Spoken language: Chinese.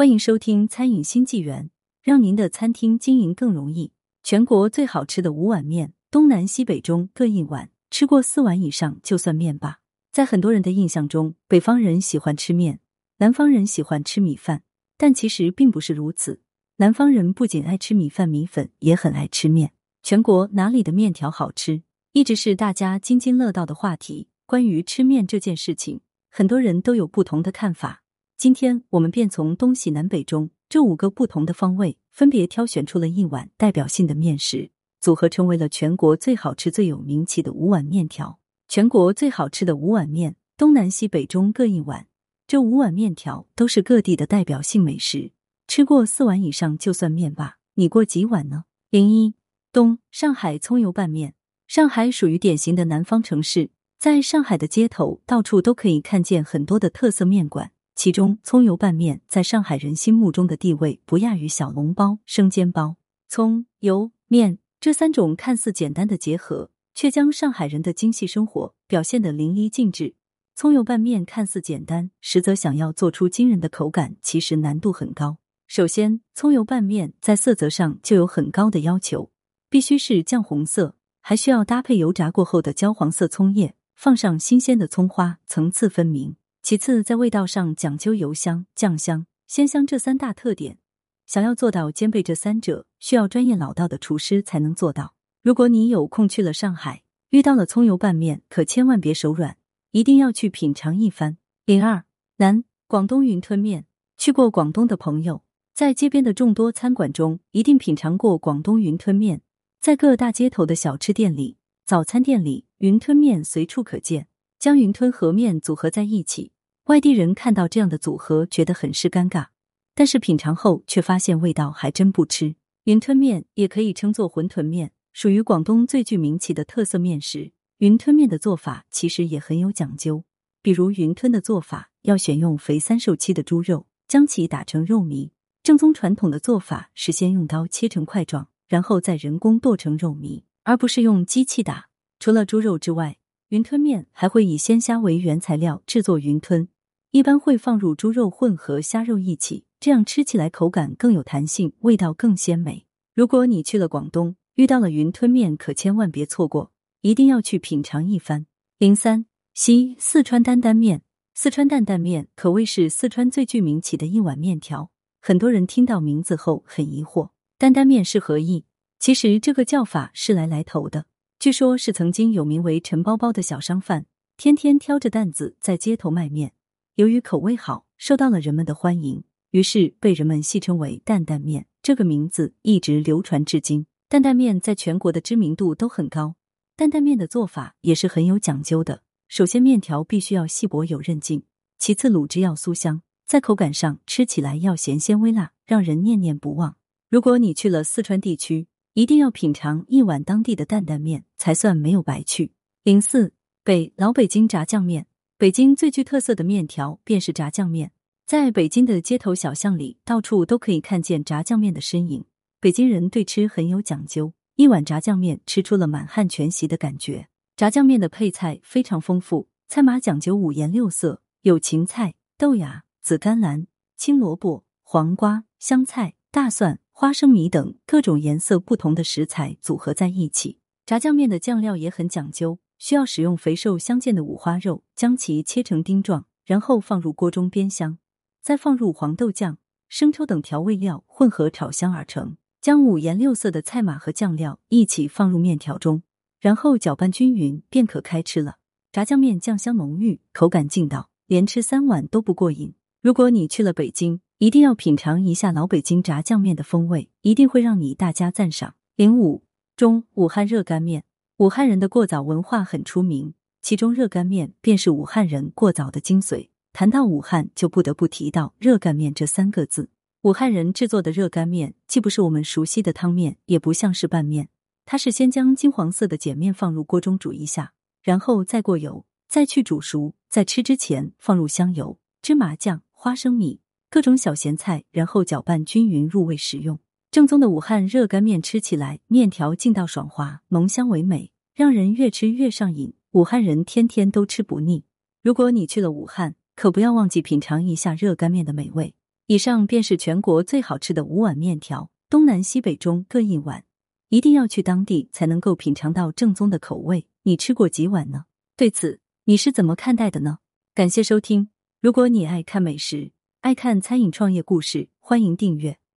欢迎收听《餐饮新纪元》，让您的餐厅经营更容易。全国最好吃的五碗面，东南西北中各一碗，吃过四碗以上就算面吧。在很多人的印象中，北方人喜欢吃面，南方人喜欢吃米饭，但其实并不是如此。南方人不仅爱吃米饭米粉，也很爱吃面。全国哪里的面条好吃，一直是大家津津乐道的话题。关于吃面这件事情，很多人都有不同的看法。今天我们便从东西南北中这五个不同的方位，分别挑选出了一碗代表性的面食，组合成为了全国最好吃、最有名气的五碗面条。全国最好吃的五碗面，东南西北中各一碗。这五碗面条都是各地的代表性美食，吃过四碗以上就算面吧。你过几碗呢？零一东上海葱油拌面。上海属于典型的南方城市，在上海的街头到处都可以看见很多的特色面馆。其中，葱油拌面在上海人心目中的地位不亚于小笼包、生煎包。葱油面这三种看似简单的结合，却将上海人的精细生活表现得淋漓尽致。葱油拌面看似简单，实则想要做出惊人的口感，其实难度很高。首先，葱油拌面在色泽上就有很高的要求，必须是酱红色，还需要搭配油炸过后的焦黄色葱叶，放上新鲜的葱花，层次分明。其次，在味道上讲究油香、酱香、鲜香这三大特点。想要做到兼备这三者，需要专业老道的厨师才能做到。如果你有空去了上海，遇到了葱油拌面，可千万别手软，一定要去品尝一番。零二南广东云吞面，去过广东的朋友，在街边的众多餐馆中，一定品尝过广东云吞面。在各大街头的小吃店里、早餐店里，云吞面随处可见。将云吞和面组合在一起，外地人看到这样的组合觉得很是尴尬，但是品尝后却发现味道还真不吃。云吞面也可以称作馄饨面，属于广东最具名气的特色面食。云吞面的做法其实也很有讲究，比如云吞的做法要选用肥三瘦七的猪肉，将其打成肉糜。正宗传统的做法是先用刀切成块状，然后再人工剁成肉糜，而不是用机器打。除了猪肉之外，云吞面还会以鲜虾为原材料制作云吞，一般会放入猪肉混合虾肉一起，这样吃起来口感更有弹性，味道更鲜美。如果你去了广东，遇到了云吞面，可千万别错过，一定要去品尝一番。零三西四川担担面，四川担担面可谓是四川最具名气的一碗面条。很多人听到名字后很疑惑，担担面是何意？其实这个叫法是来来头的。据说，是曾经有名为陈包包的小商贩，天天挑着担子在街头卖面。由于口味好，受到了人们的欢迎，于是被人们戏称为“担担面”。这个名字一直流传至今。担担面在全国的知名度都很高。担担面的做法也是很有讲究的。首先，面条必须要细薄有韧劲；其次，卤汁要酥香，在口感上吃起来要咸鲜微辣，让人念念不忘。如果你去了四川地区，一定要品尝一碗当地的担担面，才算没有白去。零四北老北京炸酱面，北京最具特色的面条便是炸酱面。在北京的街头小巷里，到处都可以看见炸酱面的身影。北京人对吃很有讲究，一碗炸酱面吃出了满汉全席的感觉。炸酱面的配菜非常丰富，菜码讲究五颜六色，有芹菜、豆芽、紫甘蓝、青萝卜、黄瓜、香菜、大蒜。花生米等各种颜色不同的食材组合在一起，炸酱面的酱料也很讲究，需要使用肥瘦相间的五花肉，将其切成丁状，然后放入锅中煸香，再放入黄豆酱、生抽等调味料混合炒香而成。将五颜六色的菜码和酱料一起放入面条中，然后搅拌均匀，便可开吃了。炸酱面酱香浓郁，口感劲道，连吃三碗都不过瘾。如果你去了北京，一定要品尝一下老北京炸酱面的风味，一定会让你大加赞赏。零五中武汉热干面，武汉人的过早文化很出名，其中热干面便是武汉人过早的精髓。谈到武汉，就不得不提到热干面这三个字。武汉人制作的热干面，既不是我们熟悉的汤面，也不像是拌面，它是先将金黄色的碱面放入锅中煮一下，然后再过油，再去煮熟，在吃之前放入香油、芝麻酱、花生米。各种小咸菜，然后搅拌均匀入味食用。正宗的武汉热干面吃起来，面条劲道爽滑，浓香唯美，让人越吃越上瘾。武汉人天天都吃不腻。如果你去了武汉，可不要忘记品尝一下热干面的美味。以上便是全国最好吃的五碗面条，东南西北中各一碗，一定要去当地才能够品尝到正宗的口味。你吃过几碗呢？对此你是怎么看待的呢？感谢收听，如果你爱看美食。爱看餐饮创业故事欢迎订阅。